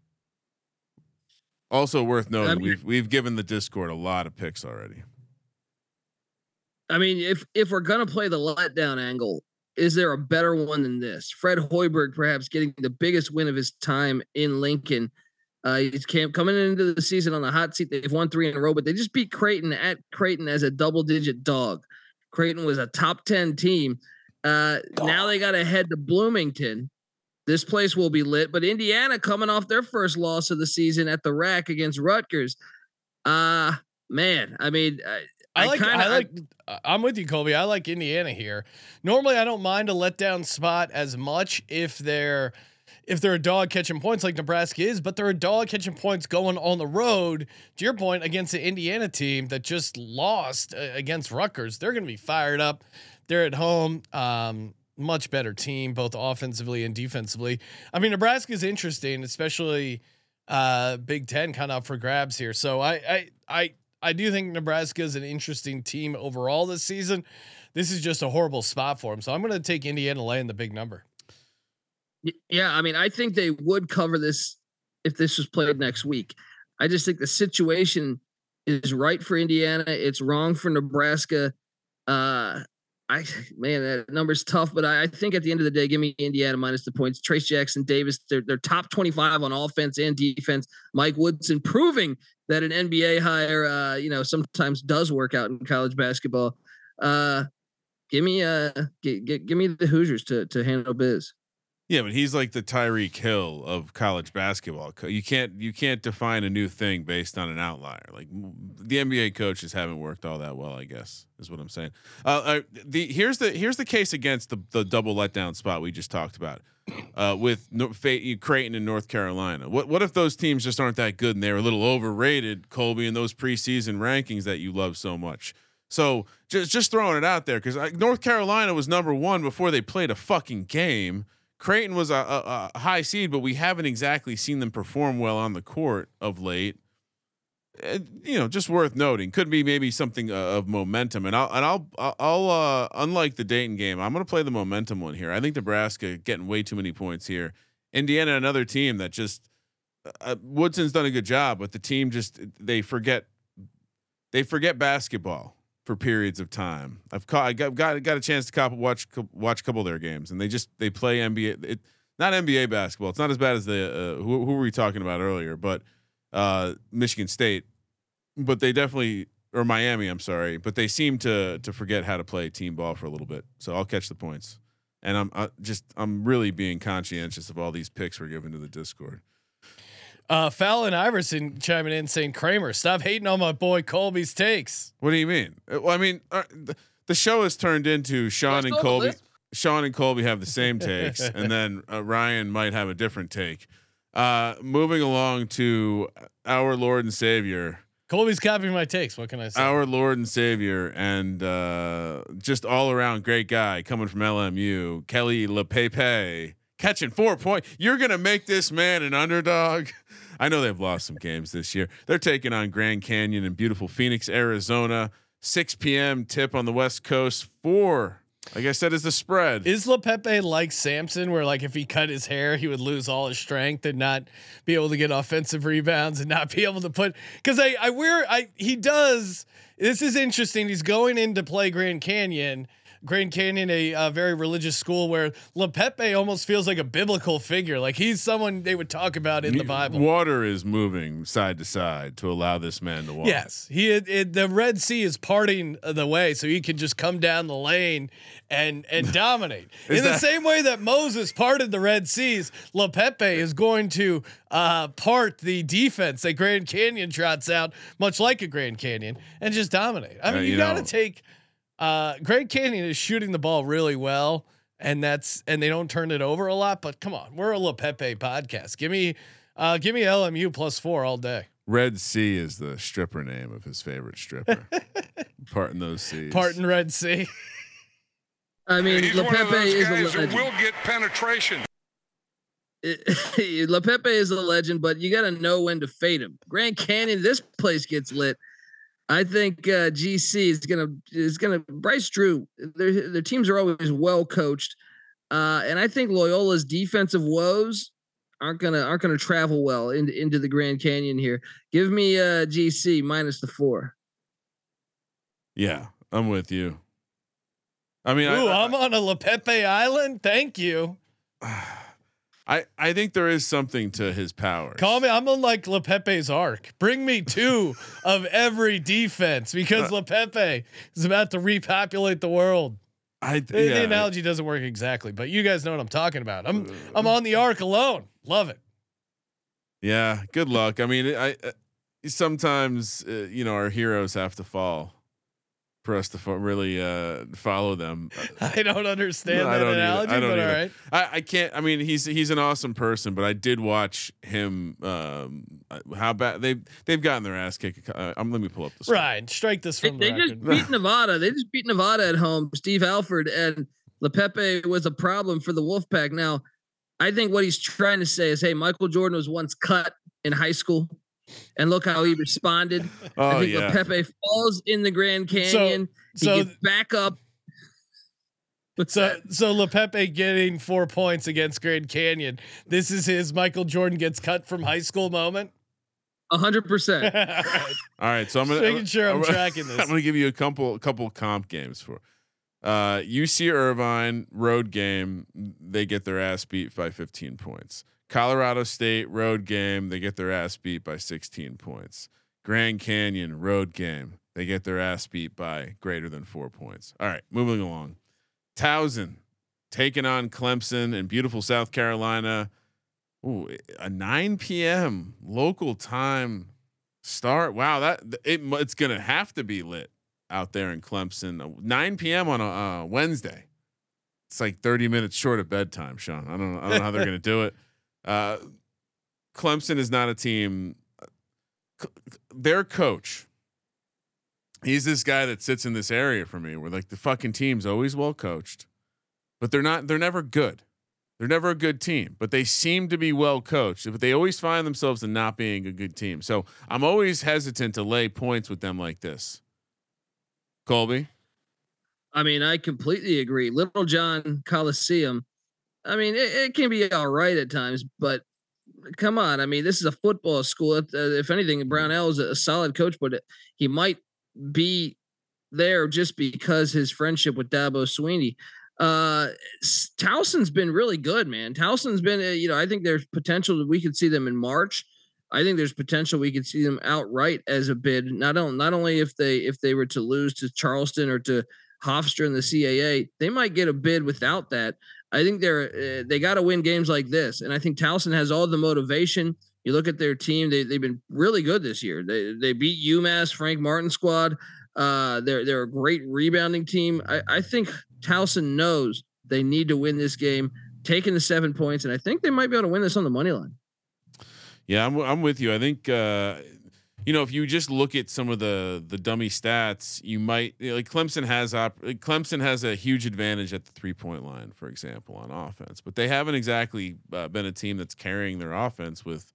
E: Also worth noting,
F: mean-
E: we've we've given the Discord a lot of picks already.
F: I mean, if if we're gonna play the letdown angle, is there a better one than this? Fred Hoiberg perhaps getting the biggest win of his time in Lincoln. Uh, he's camp coming into the season on the hot seat. They've won three in a row, but they just beat Creighton at Creighton as a double digit dog. Creighton was a top 10 team. Uh, now they got to head to Bloomington. This place will be lit, but Indiana coming off their first loss of the season at the rack against Rutgers. Uh, man, I mean,
A: I
F: I
A: like.
F: kinda-
A: I like. I- I'm with you, Colby. I like Indiana here. Normally, I don't mind a letdown spot as much if they're if they're a dog catching points like Nebraska is, but they're a dog catching points going on the road. To your point, against the Indiana team that just lost uh, against Rutgers, they're going to be fired up. They're at home. Um, much better team, both offensively and defensively. I mean, Nebraska is interesting, especially uh, Big Ten kind of for grabs here. So I, I, I, I do think Nebraska is an interesting team overall this season. This is just a horrible spot for them. So I'm going to take Indiana laying the big number.
F: Yeah, I mean, I think they would cover this if this was played next week. I just think the situation is right for Indiana. It's wrong for Nebraska. Uh, I man, that number's tough, but I, I think at the end of the day, give me Indiana minus the points. Trayce Jackson-Davis, they're, they're top 25 on offense and defense. Mike Woodson proving that an NBA hire, uh, you know, sometimes does work out in college basketball. Uh, give me uh, g- g- give me the Hoosiers to to handle biz.
E: Yeah, but he's like the Tyreek Hill of college basketball. You can't you can't define a new thing based on an outlier. Like the NBA coaches haven't worked all that well, I guess, is what I'm saying. Uh, uh, the here's the here's the case against the the double letdown spot we just talked about uh, with no, Creighton and North Carolina. What what if those teams just aren't that good and they're a little overrated, Colby, in those preseason rankings that you love so much? So just just throwing it out there because North Carolina was number one before they played a fucking game. Creighton was a, a, a high seed, but we haven't exactly seen them perform well on the court of late. Uh, you know, just worth noting. Could be maybe something uh, of momentum, and I'll and I'll I'll uh, unlike the Dayton game, I'm going to play the momentum one here. I think Nebraska getting way too many points here. Indiana, another team that just uh, Woodson's done a good job, but the team just they forget they forget basketball for periods of time. I've caught I got got, got a chance to cop, watch watch a couple of their games, and they just they play NBA. It, not NBA basketball. It's not as bad as the uh, who, who were we talking about earlier, but uh, Michigan State. But they definitely or Miami. I'm sorry, but they seem to to forget how to play team ball for a little bit. So I'll catch the points, and I'm uh, just I'm really being conscientious of all these picks we're giving to the Discord.
A: Uh, Fallon Iverson chiming in saying, Kramer, stop hating on my boy Colby's takes.
E: What do you mean? Uh, well, I mean, uh, the, the, show has turned into Sean and Colby. Sean and Colby have the same takes, and then uh, Ryan might have a different take. Uh, moving along to our Lord and Savior.
A: Colby's copying my takes. What can I say?
E: Our Lord and Savior, and uh, just all around great guy coming from LMU, Keli Leaupepe, catching four points. You're gonna make this man an underdog. I know they've lost some games this year. They're taking on Grand Canyon in beautiful Phoenix, Arizona. 6 p.m. tip on the West Coast. Four, like I said, is the spread.
A: Is Leaupepe like Samson, where like if he cut his hair, he would lose all his strength and not be able to get offensive rebounds and not be able to put? Because I I wear I he does. This is interesting. He's going in to play Grand Canyon Grand Canyon, a, a very religious school where Leaupepe almost feels like a biblical figure. Like he's someone they would talk about in the Bible.
E: Water is moving side to side to allow this man to walk.
A: Yes, he it, the Red Sea is parting the way, so he can just come down the lane and and dominate. in the same way that Moses parted the Red Seas, Leaupepe is going to uh, part the defense that Grand Canyon trots out, much like a Grand Canyon, and just dominate. I mean, uh, you, you got to take uh, Grand Canyon is shooting the ball really well, and that's and they don't turn it over a lot. But come on, we're a little Pepe podcast. Give me, uh, give me LMU plus four all day.
E: Red Sea is the stripper name of his favorite stripper. Parting those seas.
A: Parting Red Sea.
F: I mean,
H: He's
F: Leaupepe is a
H: legend. will get penetration.
F: Leaupepe is a legend, but you got to know when to fade him. Grand Canyon, this place gets lit. I think uh, GC is gonna is gonna Bryce Drew. Their their teams are always well coached, uh, and I think Loyola's defensive woes aren't gonna aren't gonna travel well into into the Grand Canyon here. Give me uh, GC minus the four.
E: Yeah, I'm with you. I mean,
A: Ooh,
E: I,
A: am on a Leaupepe Island. Thank you.
E: I, I think there is something to his powers.
A: Call me. I'm on like Leaupepe's arc. Bring me two of every defense because uh, Leaupepe is about to repopulate the world.
E: I
A: the, yeah, the analogy doesn't work exactly, but you guys know what I'm talking about. I'm I'm on the arc alone. Love it.
E: Yeah. Good luck. I mean, I, I sometimes uh, you know our heroes have to fall for us to fo- really uh, follow them.
A: I don't understand no, that I analogy, I don't but all right.
E: I, I, can't. I mean, he's he's an awesome person, but I did watch him. Um, how bad they they've gotten their ass kicked. Uh, um, let me pull up this.
A: Right, strike this from.
F: They,
A: the
F: they just beat Nevada. They just beat Nevada at home. Steve Alford and Leaupepe was a problem for the Wolfpack. Now, I think what he's trying to say is, hey, Michael Jordan was once cut in high school and look how he responded.
E: Oh,
F: I think
E: yeah.
F: Pepe falls in the Grand Canyon. So, he so gets back up.
A: What's so that? so Leaupepe getting four points against Grand Canyon. This is his Michael Jordan gets cut from high school moment.
F: A hundred percent.
E: All right, so I'm gonna,
A: making sure I'm,
E: I'm
A: tracking this.
E: I'm gonna give you a couple a couple comp games for uh, UC Irvine road game. They get their ass beat by 15 points. Colorado State road game, they get their ass beat by 16 points. Grand Canyon road game, they get their ass beat by greater than four points. All right, moving along. Towson taking on Clemson in beautiful South Carolina. Ooh, a 9 p.m. local time start. Wow, that it, it's gonna have to be lit out there in Clemson. 9 p.m. on a uh, Wednesday. It's like 30 minutes short of bedtime, Sean. I don't know. I don't know how they're gonna do it. Uh, Clemson is not a team. Their coach he's this guy that sits in this area for me where like the fucking team's always well coached, but they're not. They're never good. They're never a good team, but they seem to be well coached. But they always find themselves in not being a good team. So I'm always hesitant to lay points with them like this. Colby.
F: I mean, I completely agree. Littlejohn Coliseum. I mean, it, it can be all right at times, but come on. I mean, this is a football school. If, uh, if anything, Brownell is a, solid coach, but he might be there just because his friendship with Dabo Swinney. Uh, Towson's been really good, man. Towson's been, uh, you know, I think there's potential that we could see them in March. I think there's potential we could see them outright as a bid. Not only not only if they if they were to lose to Charleston or to Hofstra in the CAA, they might get a bid without that. I think they're uh, they got to win games like this, and I think Towson has all the motivation. You look at their team; they they've been really good this year. They they beat UMass, Frank Martin squad. Uh, they're they're a great rebounding team. I, I think Towson knows they need to win this game, taking the seven points, and I think they might be able to win this on the money line.
E: Yeah, I'm I'm with you. I think uh, you know if you just look at some of the the dummy stats, you might you know, like Clemson has op- Clemson has a huge advantage at the three point line, for example, on offense, but they haven't exactly uh, been a team that's carrying their offense with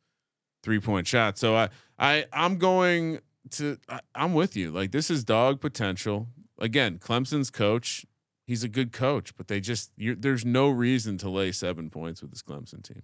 E: three point shots. So I I I'm going to I, I'm with you. Like this is dog potential. Again, Clemson's coach, he's a good coach, but they just there's no reason to lay seven points with this Clemson team.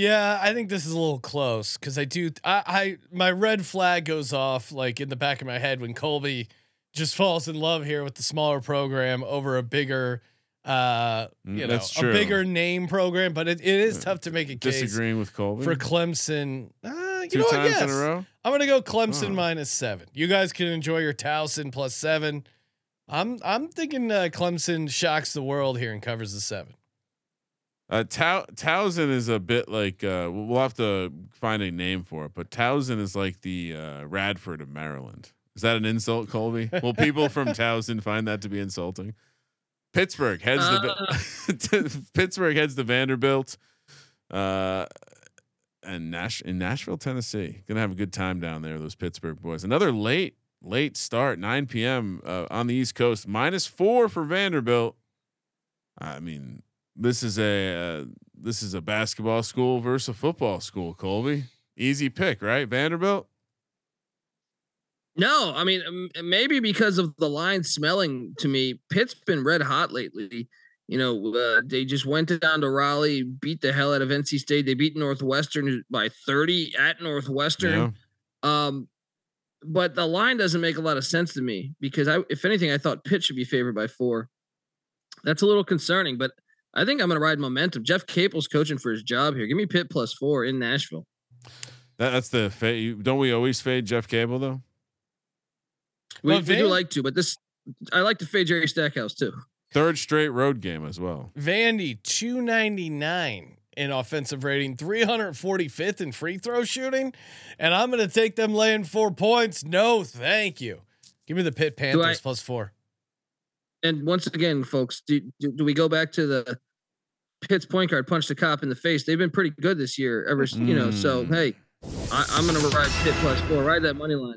A: Yeah, I think this is a little close because I do. I, I my red flag goes off like in the back of my head when Colby just falls in love here with the smaller program over a bigger, uh,
E: Mm,
A: you know,
E: that's
A: a bigger name program. But it, it is tough to make a case
E: Disagreeing with Colby
A: for Clemson. Uh, you
E: two
A: know what?
E: times
A: Yes.
E: in a row.
A: I'm gonna go Clemson
E: Oh.
A: minus seven. You guys can enjoy your Towson plus seven. I'm I'm thinking uh, Clemson shocks the world here and covers the seven.
E: Uh, Tau- Towson is a bit like uh, we'll have to find a name for it, but Towson is like the uh, Radford of Maryland. Is that an insult, Colby? Will people from Towson find that to be insulting? Pittsburgh heads the Pittsburgh heads to Vanderbilt, uh, and Nash in Nashville, Tennessee. Gonna have a good time down there. Those Pittsburgh boys. Another late late start, 9 p.m. Uh, on the East Coast. Minus four for Vanderbilt. I mean, this is a uh, this is a basketball school versus a football school. Colby, easy pick, right? Vanderbilt.
F: No, I mean maybe because of the line smelling to me. Pitt's been red hot lately. You know, uh, they just went down to Raleigh, beat the hell out of NC State. They beat Northwestern by 30 at Northwestern.
E: Yeah.
F: Um, but the line doesn't make a lot of sense to me because I, if anything, I thought Pitt should be favored by four. That's a little concerning, but I think I'm going to ride momentum. Jeff Capel's coaching for his job here. Give me Pitt plus four in Nashville.
E: That, that's the fade. Don't we always fade Jeff Capel though?
F: We,
A: Well,
F: we do like to, but this I like to fade Jerry Stackhouse too.
E: Third straight road game as well.
A: Vandy 299 in offensive rating, 345th in free throw shooting, and I'm going to take them laying four points. No, thank you. Give me the Pitt Panthers
F: I-
A: plus four.
F: And once again, folks, do, do, do we go back to the Pitt's point guard punch the cop in the face? They've been pretty good this year. Ever s- you know, so
E: Mm.
F: hey, I, I'm going to ride Pitt plus four. Ride that money line.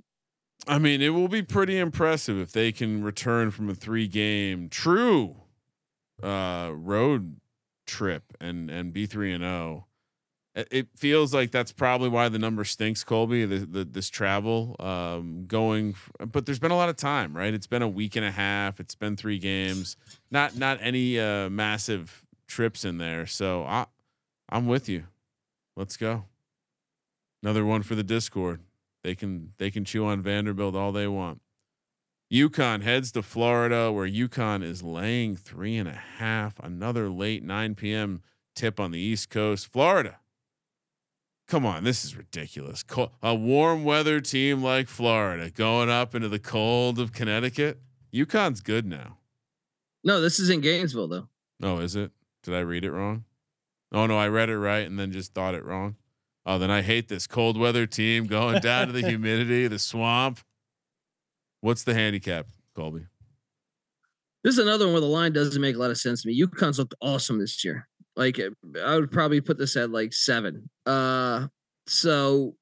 E: I mean, it will be pretty impressive if they can return from a three game true uh road trip and and be 3 and 0. It- feels like that's probably why the number stinks, Colby. The, the, this travel um, going, but there's been a lot of time, right? It's been a week and a half. It's been three games, not not any uh, massive trips in there. So I, I'm with you. Let's go. Another one for the Discord. They can they can chew on Vanderbilt all they want. UConn heads to Florida, where UConn is laying three and a half. Another late 9 p.m. tip on the East Coast. Florida. Come on, this is ridiculous. Co- a warm weather team like Florida going up into the cold of Connecticut. UConn's good now.
F: No, this is in Gainesville though.
E: Oh, is it? Did I read it wrong? Oh no, I read it right and then just thought it wrong. Oh, then I hate this cold weather team going down to the humidity, the swamp. What's the handicap, Colby?
F: This is another one where the line doesn't make a lot of sense to me. UConn's looked awesome this year. Like uh, I would probably put this at like seven. Uh, so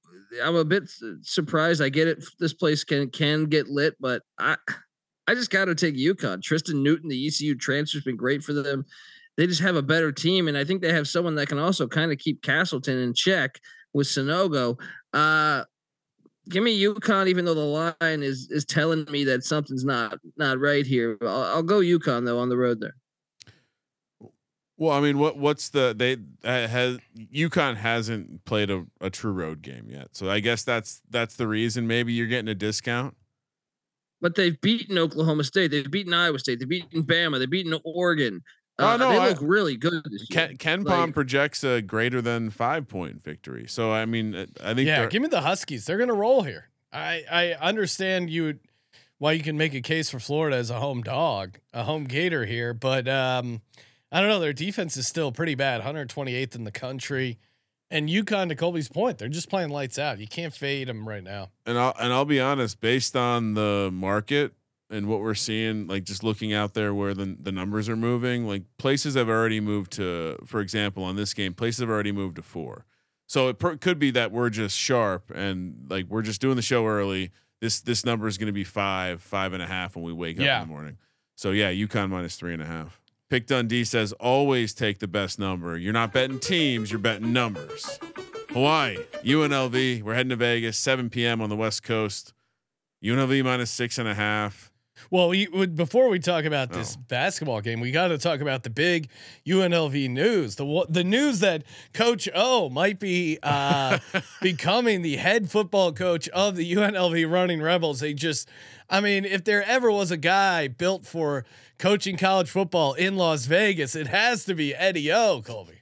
F: I'm a bit surprised. I get it. This place can can get lit, but I I just got to take UConn. Tristen Newton, the ECU transfer's been great for them. They just have a better team, and I think they have someone that can also kind of keep Castleton in check with Sanogo. Uh, give me UConn, even though the line is is telling me that something's not not right here. I'll, I'll go UConn though on the road there.
E: Well, I mean, what what's the they uh, has UConn hasn't played a, a true road game yet, so I guess that's that's the reason. Maybe you're getting a discount.
F: But they've beaten Oklahoma State, they've beaten Iowa State, they've beaten Bama, they've beaten Oregon.
E: Oh,
F: Uh,
E: no,
F: they
E: I-
F: look really good this year.
E: Ken,
F: KenPom
E: projects a greater than five point victory. So I mean, uh, I think
A: Yeah, give me the Huskies. They're gonna roll here. I I understand you why you can make a case for Florida as a home dog, a home gator here, but um, I don't know. Their defense is still pretty bad, 128th in the country. And UConn, to Colby's point, they're just playing lights out. You can't fade them right now.
E: and I'll and I'll be honest, based on the market and what we're seeing, like just looking out there where the the numbers are moving, like places have already moved to, for example, on this game, places have already moved to four. So it per, could be that we're just sharp and like we're just doing the show early. This this number is going to be five, five and a half when we wake
A: Yeah.
E: up in the morning. So yeah, UConn minus three and a half. Pick Dundee says always take the best number. You're not betting teams, you're betting numbers. Hawaii, UNLV. We're heading to Vegas, 7 p.m. on the West Coast. UNLV minus six and a half.
A: Well, we before we talk about this
E: Oh.
A: basketball game, we got to talk about the big UNLV news. The the news that Coach O might be uh, becoming the head football coach of the UNLV Running Rebels. They just, I mean, if there ever was a guy built for coaching college football in Las Vegas, it has to be Eddie O. Colby.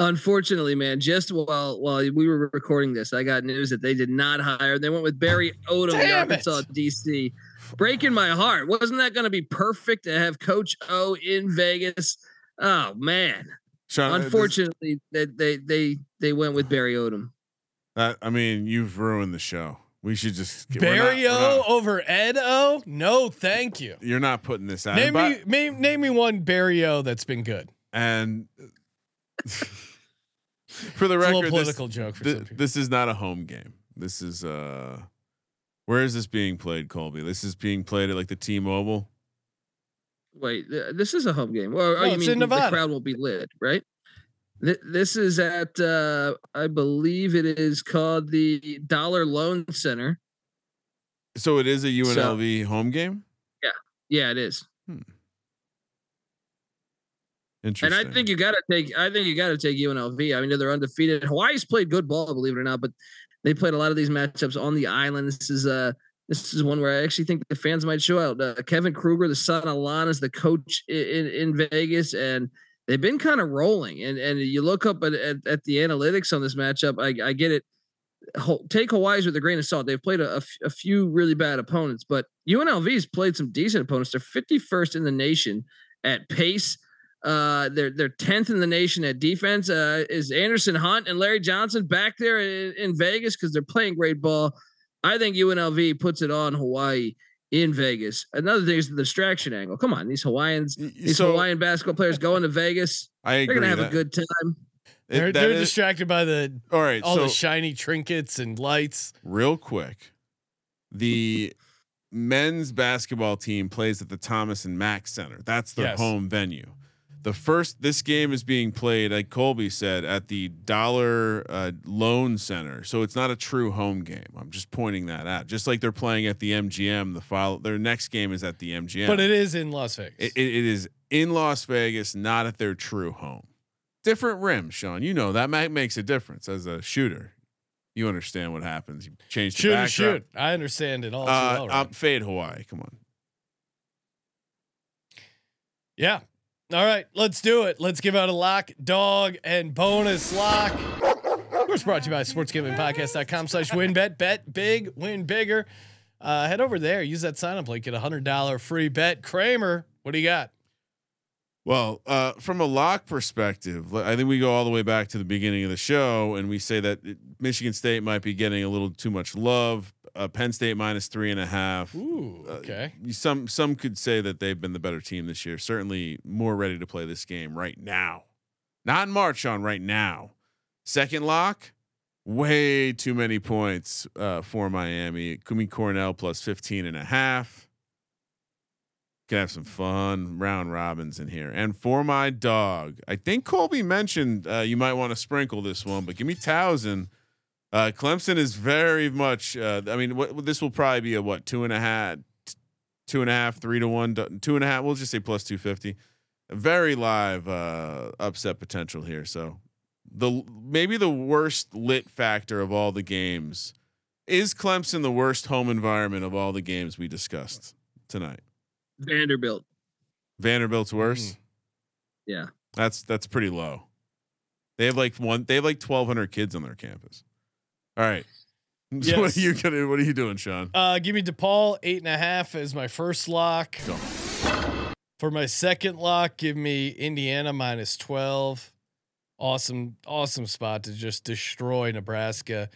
F: Unfortunately, man, just while while we were recording this, I got news that they did not hire. They went with Barry Odom, the
A: Damn it.
F: Arkansas DC. Breaking my heart. Wasn't that going to be perfect to have Coach O in Vegas? Oh man.
E: Sean, uh, this-
F: Unfortunately, they they they they went with Barry Odom.
E: that, I mean, you've ruined the show. We should just we're
A: Barry O over Ed O? No, thank you.
E: You're not putting this out.
A: Name
E: And
A: me, name, name me one Barry O that's been good.
E: and for the
A: It's a little
E: record, this,
A: joke for
E: thi-
A: some
E: this is not a home game. This is uh, where is this being played, Colby? This is being played at like the T-Mobile.
F: Wait, th- this is a home game. Well, oh,
A: No,
F: you mean the crowd will be lit, right? Th- This is at, uh, I believe it is called the Dollar Loan Center.
E: So it is a UNLV home game.
F: Yeah, yeah, it is.
E: Interesting.
F: And I think you got to take. I think you got to take UNLV. I mean, they're undefeated. Hawaii's played good ball, believe it or not, but they played a lot of these matchups on the island. This is uh this is one where I actually think the fans might show out. Uh, Kevin Kruger, the son of Lon, is the coach in, in Vegas, and they've been kind of rolling. And and you look up at, at, at the analytics on this matchup. I, I get it. Take Hawaii's with a grain of salt. They've played a, a f- a few really bad opponents, but UNLV's played some decent opponents. They're 51st in the nation at pace. Uh, they're they're tenth in the nation at defense. Uh, is Anderson Hunt and Larry Johnson back there in, in Vegas because they're playing great ball. I think UNLV puts it on Hawaii in Vegas. Another thing is the distraction angle. Come on, these Hawaiians,
E: Y- y-
F: these
E: so
F: Hawaiian basketball players going to Vegas.
E: I
F: They're gonna have a good time.
E: it-
A: They're, they're
E: is-
A: distracted by the
E: all right.
A: all
E: so
A: the shiny trinkets and lights.
E: real quick, the men's basketball team plays at the Thomas and Mack Center. That's their
A: Yes.
E: home venue. The first this game is being played, like Colby said, at the Dollar uh, Loan Center. So it's not a true home game. I'm just pointing that out. Just like they're playing at the MGM. The follow their next game is at the MGM.
A: But it is in Las Vegas.
E: It, it, it is in Las Vegas, not at their true home. Different rims, Sean. You know that ma- makes a difference as a shooter. You understand what happens. You change the
A: shoot,
E: backdrop.
A: shoot. I understand it all
E: Uh,
A: well.
E: um,
A: Ryan.
E: fade Hawaii. Come on.
A: yeah. All right, let's do it. Let's give out a lock, dog, and bonus lock. Of course, brought to you by sportsgamblingpodcast.com slash wynnbet. Bet big, win bigger. Uh, head over there, use that sign up link, get a hundred dollar free bet. Kramer, what do you got?
E: Well, uh, from a lock perspective, I think we go all the way back to the beginning of the show, and we say that Michigan State might be getting a little too much love. Uh, Penn State minus three and a half.
A: Ooh,
E: Uh,
A: okay.
E: you- Some some could say that they've been the better team this year. Certainly more ready to play this game right now. Not in March, on right now. Second lock, way too many points uh, for Miami. Kumi Cornell plus 15 and a half. Can have some fun round robins in here. And for my dog, I think Colby mentioned uh, you might want to sprinkle this one, but give me Towson. Uh, Clemson is very much. Uh, I mean, what this will probably be a what two and a half, two and a half, three to one, two and a half. We'll just say plus two fifty. Very live uh, upset potential here. So the maybe the worst lit factor of all the games is Clemson the worst home environment of all the games we discussed tonight.
F: Vanderbilt.
E: Vanderbilt's worse.
A: Mm.
F: Yeah.
E: That's that's pretty low. They have like one. They have like twelve hundred kids on their campus. All right. So what are you gonna? What are you doing, Sean?
A: Uh, give me DePaul eight and a half as my first lock.
E: Go.
A: For my second lock, give me Indiana minus twelve. Awesome, awesome spot to just destroy Nebraska.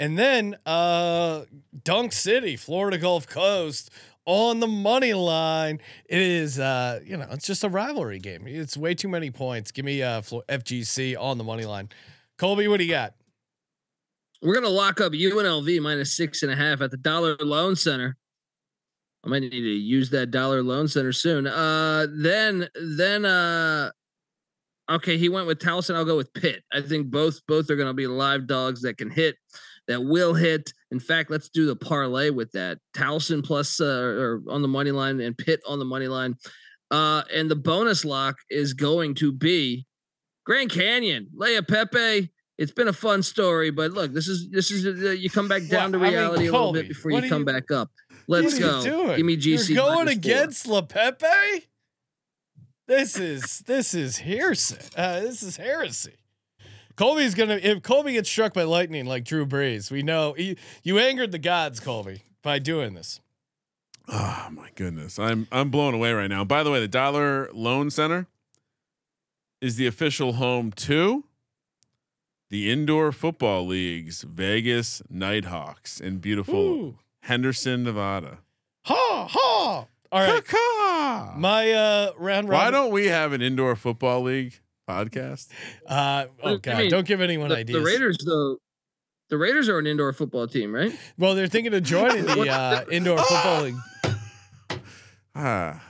A: And then uh Dunk City, Florida Gulf Coast on the money line. It is uh, you know, it's just a rivalry game. It's way too many points. Give me uh FGC on the money line. Colby, what do you got?
F: We're gonna lock up UNLV minus six and a half at the Dollar Loan Center. I might need to use that Dollar Loan Center soon. Uh, then then uh, okay, he went with Towson. I'll go with Pitt. I think both both are gonna be live dogs that can hit, that will hit. In fact, let's do the parlay with that. Towson plus uh, or on the money line and Pitt on the money line. Uh, and the bonus lock is going to be Grand Canyon, Leaupepe. It's been a fun story, but look, this is this is uh, you come back down
A: Well,
F: to
A: I mean,
F: reality a little
A: Colby,
F: bit before
A: what
F: you come
A: you-
F: back up. Let's
A: What are
F: go.
A: you doing?
F: Give me GC.
A: You're going
F: minus four.
A: against Leaupepe. This is this is hearsay. Uh, this is heresy. Colby's gonna if Colby gets struck by lightning like Drew Brees, we know he, you angered the gods, Colby, by doing this.
E: Oh my goodness, I'm I'm blown away right now. By the way, the Dollar Loan Center is the official home to the indoor football league's Vegas Nighthawks in beautiful
A: Ooh.
E: Henderson, Nevada.
A: Ha ha! All right,
E: Caw-caw.
A: my uh round
E: Why
A: robin.
E: don't we have an indoor football league podcast?
A: uh oh
F: I
A: god,
F: mean,
A: don't give anyone
F: The,
A: ideas.
F: the Raiders, though, the Raiders are an indoor football team, right?
A: well, they're thinking of joining the uh, indoor football league.
E: Ah,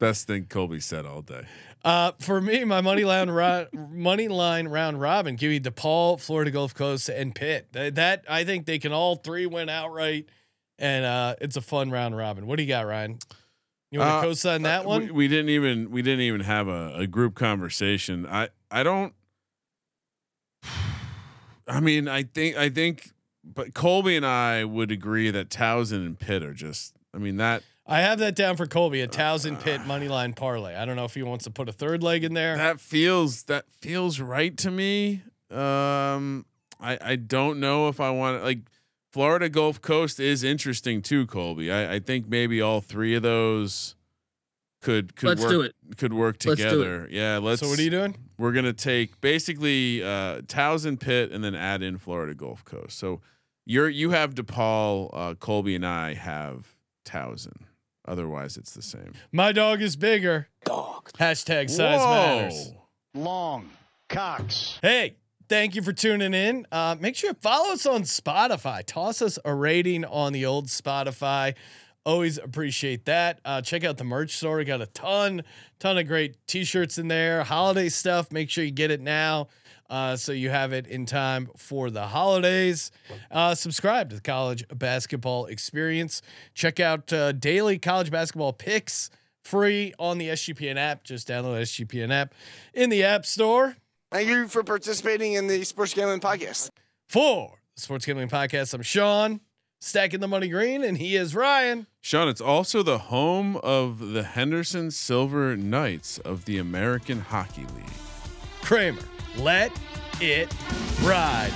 E: best thing Colby said all day.
A: Uh, for me, my money line ro- money line round robin, give me DePaul, Florida Gulf Coast, and Pitt. That, that I think they can all three win outright, and uh, it's a fun round robin. What do you got, Ryan? You want to
E: Uh,
A: co-sign that
E: Uh,
A: one?
E: We, we didn't even we didn't even have a, a group conversation. I I don't. I mean, I think I think, but Colby and I would agree that Towson and Pitt are just. I mean that
A: I have that down for Colby, a thousand Pitt money line parlay. I don't know if he wants to put a third leg in there.
E: that feels that feels right to me. Um, I I don't know if I want like Florida Gulf Coast is interesting too, Colby. I I think maybe all three of those could could
F: Let's
E: work,
F: do it.
E: could work
F: Let's do it.
E: together. Yeah, let's.
A: so what are you doing?
E: we're gonna take basically uh Towson Pitt and then add in Florida Gulf Coast. So you're you have DePaul, uh Colby and I have Towson. Otherwise it's the same.
A: My dog is bigger.
D: Dog.
A: Hashtag size matters.
I: Long. Cox.
A: Hey, thank you for tuning in. Uh, make sure to follow us on Spotify. Toss us a rating on the old Spotify. Always appreciate that. Uh, check out the merch store. We got a ton, ton of great t-shirts in there. Holiday stuff. Make sure you get it now. Uh, so you have it in time for the holidays. Uh, subscribe to the college basketball experience. Check out uh, daily college basketball picks free on the SGPN app. Just download the SGPN app in the App Store.
J: Thank you for participating in the Sports Gambling Podcast.
A: For the Sports Gambling Podcast, I'm Sean, stacking the money green, and he is Ryan.
E: Sean, it's also the home of the Henderson Silver Knights of the American Hockey League.
A: Kramer. Let it ride.